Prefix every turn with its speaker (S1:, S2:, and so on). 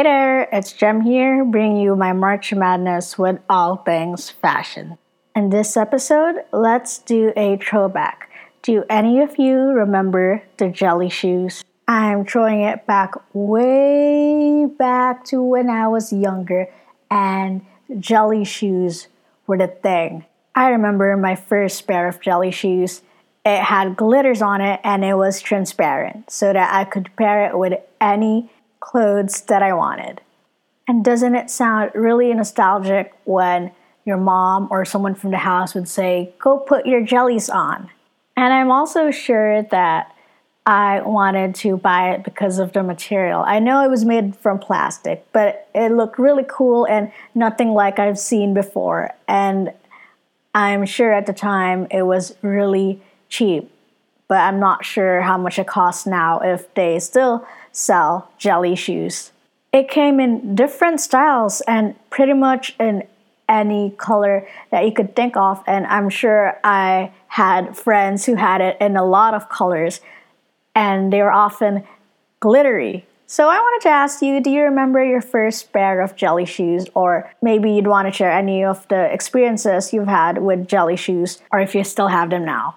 S1: Hey there, it's Jem here, bringing you my March Madness with all things fashion. In this episode, let's do a throwback. Do any of you remember the jelly shoes? I'm throwing it back way back to when I was younger and jelly shoes were the thing. I remember my first pair of jelly shoes. It had glitters on it and it was transparent so that I could pair it with any clothes that I wanted. And doesn't it sound really nostalgic when your mom or someone from the house would say, Go put your jellies on? And I'm also sure that I wanted to buy it because of the material. I know it was made from plastic, but it looked really cool and nothing like I've seen before. And I'm sure at the time it was really cheap, but I'm not sure how much it costs now if they still sell jelly shoes. It came in different styles and pretty much in any color that you could think of. And I'm sure I had friends who had it in a lot of colors, and they were often glittery. So I wanted to ask you do you remember your first pair of jelly shoes? Or maybe you'd want to share any of the experiences you've had with jelly shoes, or if you still have them now.